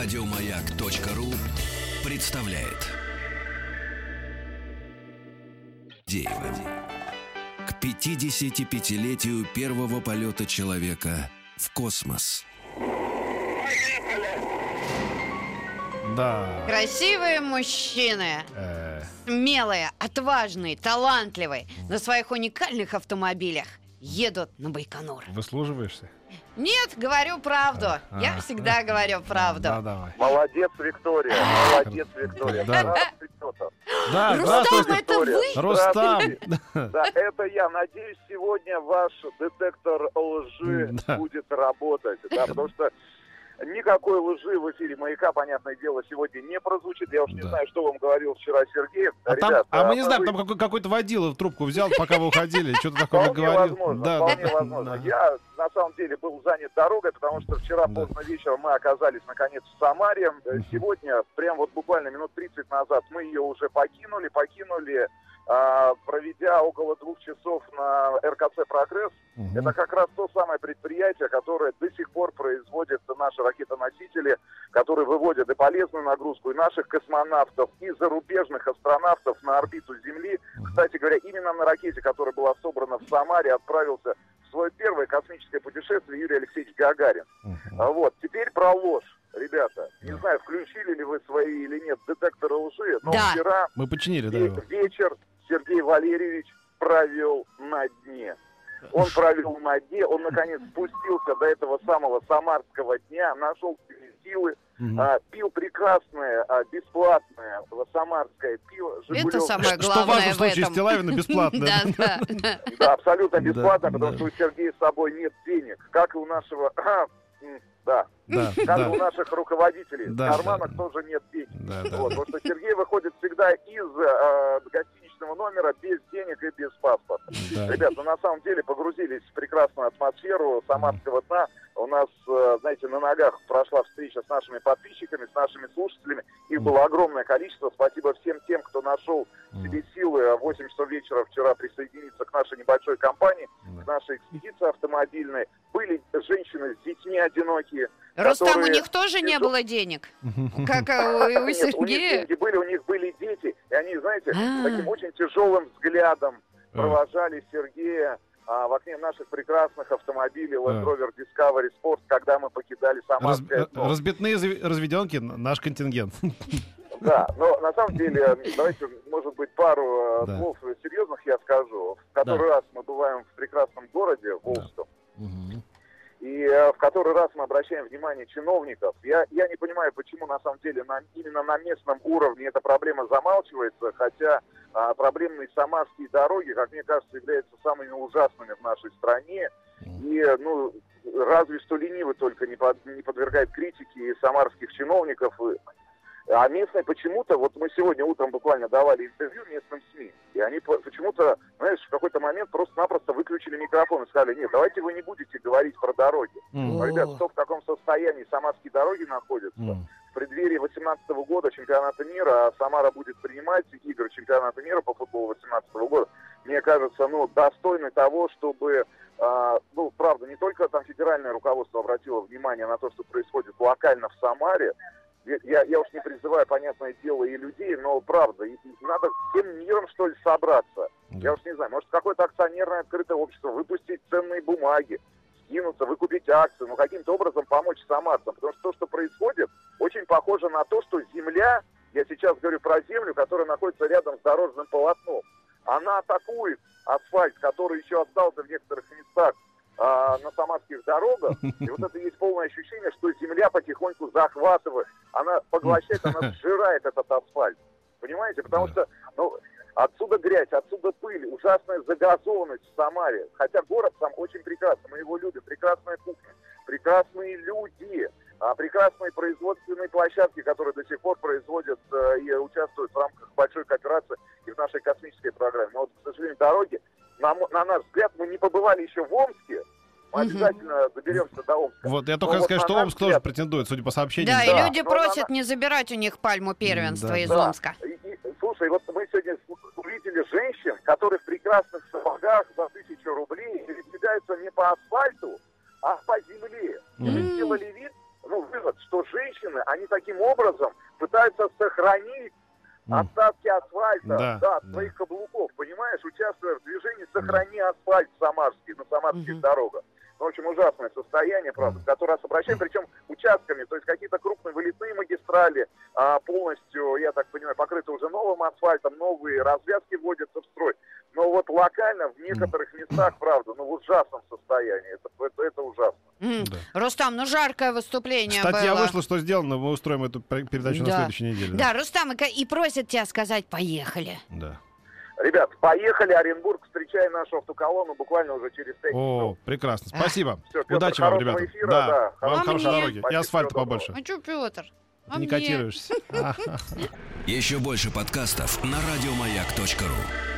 Радиомаяк.ру представляет. Деева. К 55-летию первого полета человека в космос. Да. Красивые мужчины, Э, смелые, отважные, талантливые, на своих уникальных автомобилях едут на Байконур. выслуживаешься? Нет, говорю правду. А, Я а. всегда говорю правду. Да, давай. Молодец, Виктория. Молодец, Виктория. Да. Да, Рустам, это вы? Рустам. Да, это я. Надеюсь, сегодня ваш детектор лжи Да. будет работать. Да, потому что никакой лжи в эфире «Маяка», понятное дело, сегодня не прозвучит. Я уж не Да. знаю, что вам говорил вчера Сергей. А, там- Ребята, а мы не знаем, вы- там какой- какой-то водила в трубку взял, пока вы уходили, что-то такое говорил. возможно, Да, вполне да, возможно. да. Я на самом деле был занят дорогой, потому что вчера Да. поздно вечером мы оказались наконец в Самаре. Сегодня, прям вот буквально минут 30 назад, мы ее уже покинули, покинули, проведя около двух часов на РКЦ «Прогресс». Мгм. Это как раз то самое предприятие, которое до сих пор производит наши ракетоносители, которые выводят и полезную нагрузку, и наших космонавтов, и зарубежных астронавтов на орбиту Земли. Мгм. Кстати говоря, именно на ракете, которая была собрана в Самаре, отправился в свое первое космическое путешествие Юрий Алексеевич Гагарин. А Вот, теперь про ложь. Ребята, не знаю, включили ли вы свои или нет детекторы лжи, но Да. вчера Мы починили, да, вечер Сергей Валерьевич провел на дне. Он провел на дне, он наконец спустился до этого самого самарского дня, нашел силы, Мгм. а, пил прекрасное, а, бесплатное самарское пиво. Это «Жигулевское». самое Что важно главное в случае этом. Стилавина бесплатно. Да, да, да. Да, абсолютно бесплатно, Да, потому да. что у Сергея с собой нет денег, как и у нашего, да, Да, как и у да, наших руководителей. Да, в карманах да. тоже нет денег. да, да, Вот, да. потому что Сергей выходит всегда из э, гостиничного номера без денег и без паспорта. Да. Ребята, на самом деле погрузились в прекрасную атмосферу самарского дна. У нас, э, знаете, на ногах прошла встреча с нашими подписчиками, с нашими слушателями. Их было огромное количество. Спасибо всем тем, кто нашел себе силы а в 8 часов вечера вчера присоединиться к нашей небольшой компании, к нашей экспедиции автомобильной. Были женщины с детьми одинокие. Рустам, у них тоже не было денег, как э, у Сергея. деньги были, у них были дети, и они, знаете, А. таким очень тяжелым взглядом А. провожали Сергея а, в окне наших прекрасных автомобилей Land А. Rover Discovery Sport, когда мы покидали Раз- Самарское э, разбитные разведенки, наш контингент. Да, но на самом деле, давайте, может быть, пару э, Да. слов серьезных я скажу. В который раз мы бываем в прекрасном городе, Волжском, Мгм. И э, в который раз мы обращаем внимание чиновников. Я, я не понимаю, почему на самом деле на- именно на местном уровне эта проблема замалчивается, хотя а, проблемные самарские дороги, как мне кажется, являются самыми ужасными в нашей стране. И, ну, разве что ленивый только не, под- не подвергает критике самарских чиновников. А местные почему-то, вот мы сегодня утром буквально давали интервью местным СМИ, и они по- почему-то, знаешь, в какой-то момент просто-напросто выключили микрофон и сказали, нет, давайте вы не будете говорить про дороги. М. Ребят, что в каком состоянии самарские дороги находятся? М. В преддверии 18 года чемпионата мира, а Самара будет принимать игры чемпионата мира по футболу 18 года, мне кажется, ну, достойны того, чтобы, а, ну, правда, не только там федеральное руководство обратило внимание на то, что происходит локально в Самаре, я, я уж не призываю, понятное дело, и людей, но правда, и- и надо всем миром, что ли, собраться. Я уж не знаю, может, какое-то акционерное открытое общество, выпустить ценные бумаги, скинуться, выкупить акции, ну, каким-то образом помочь самарцам. Потому что то, что происходит, очень похоже на то, что земля, я сейчас говорю про землю, которая находится рядом с дорожным полотном, она атакует асфальт, который еще остался в некоторых местах а, на самарских дорогах. И вот это есть полное ощущение, что земля потихоньку захватывает, она поглощает, она сжирает этот асфальт. Понимаете? Потому что, ну, отсюда грязь, отсюда пыль, ужасная загазованность в Самаре. Хотя город сам очень прекрасный, мы его любим, прекрасная кухня, прекрасные люди, а, прекрасные производственные площадки, которые до сих пор производят э, и участвуют в рамках большой кооперации и в нашей космической программе. Но вот, к сожалению, дороги, на, на наш взгляд, мы не побывали еще в Омске, мы Мгм. обязательно доберемся до Омска. Вот, я только хотел вот сказать, на что Омск тоже взгляд- претендует, судя по сообщениям. Да, и Да, люди но просят она- не забирать у них пальму первенства Да. из Да. Омска. И- и, слушай, вот мы сегодня увидели женщин, которые в прекрасных сапогах за тысячу рублей передвигаются не по асфальту, а по земле. И мы Мгм. сделали вид, ну, вывод, что женщины, они таким образом пытаются сохранить остатки асфальта, Да, да, от да. своих каблуков, понимаешь, участвуя в движении «Сохрани асфальт» в Самарских, на самарских Мгм. дорогах. Ну, в общем, ужасное состояние, правда, Мгм. которое раз обращаем, причем участками, то есть какие-то крупные вылетные магистрали а, полностью, я так понимаю, покрыты уже новым асфальтом, новые развязки вводятся в строй. Но вот локально в некоторых местах, правда, ну в ужасном состоянии. Это, это, это ужасно. М. Да. Рустам, ну жаркое выступление Статья было. вышла, что сделано. Мы устроим эту пер- передачу Да. на следующей неделе. Да, Рустам, и, и просят тебя сказать «поехали». Да. Ребят, поехали, Оренбург, встречай нашу автоколонну буквально уже через 5 О, прекрасно. А. Спасибо. Всё, Пётр, Удачи вам, ребята. эфира, да. да, Вам хорошего хорошей мне. дороги. И Спасибо, асфальта всего доброго. побольше. А чё, Петр? А Ты не мне? котируешься. Еще больше подкастов на радиомаяк.ру.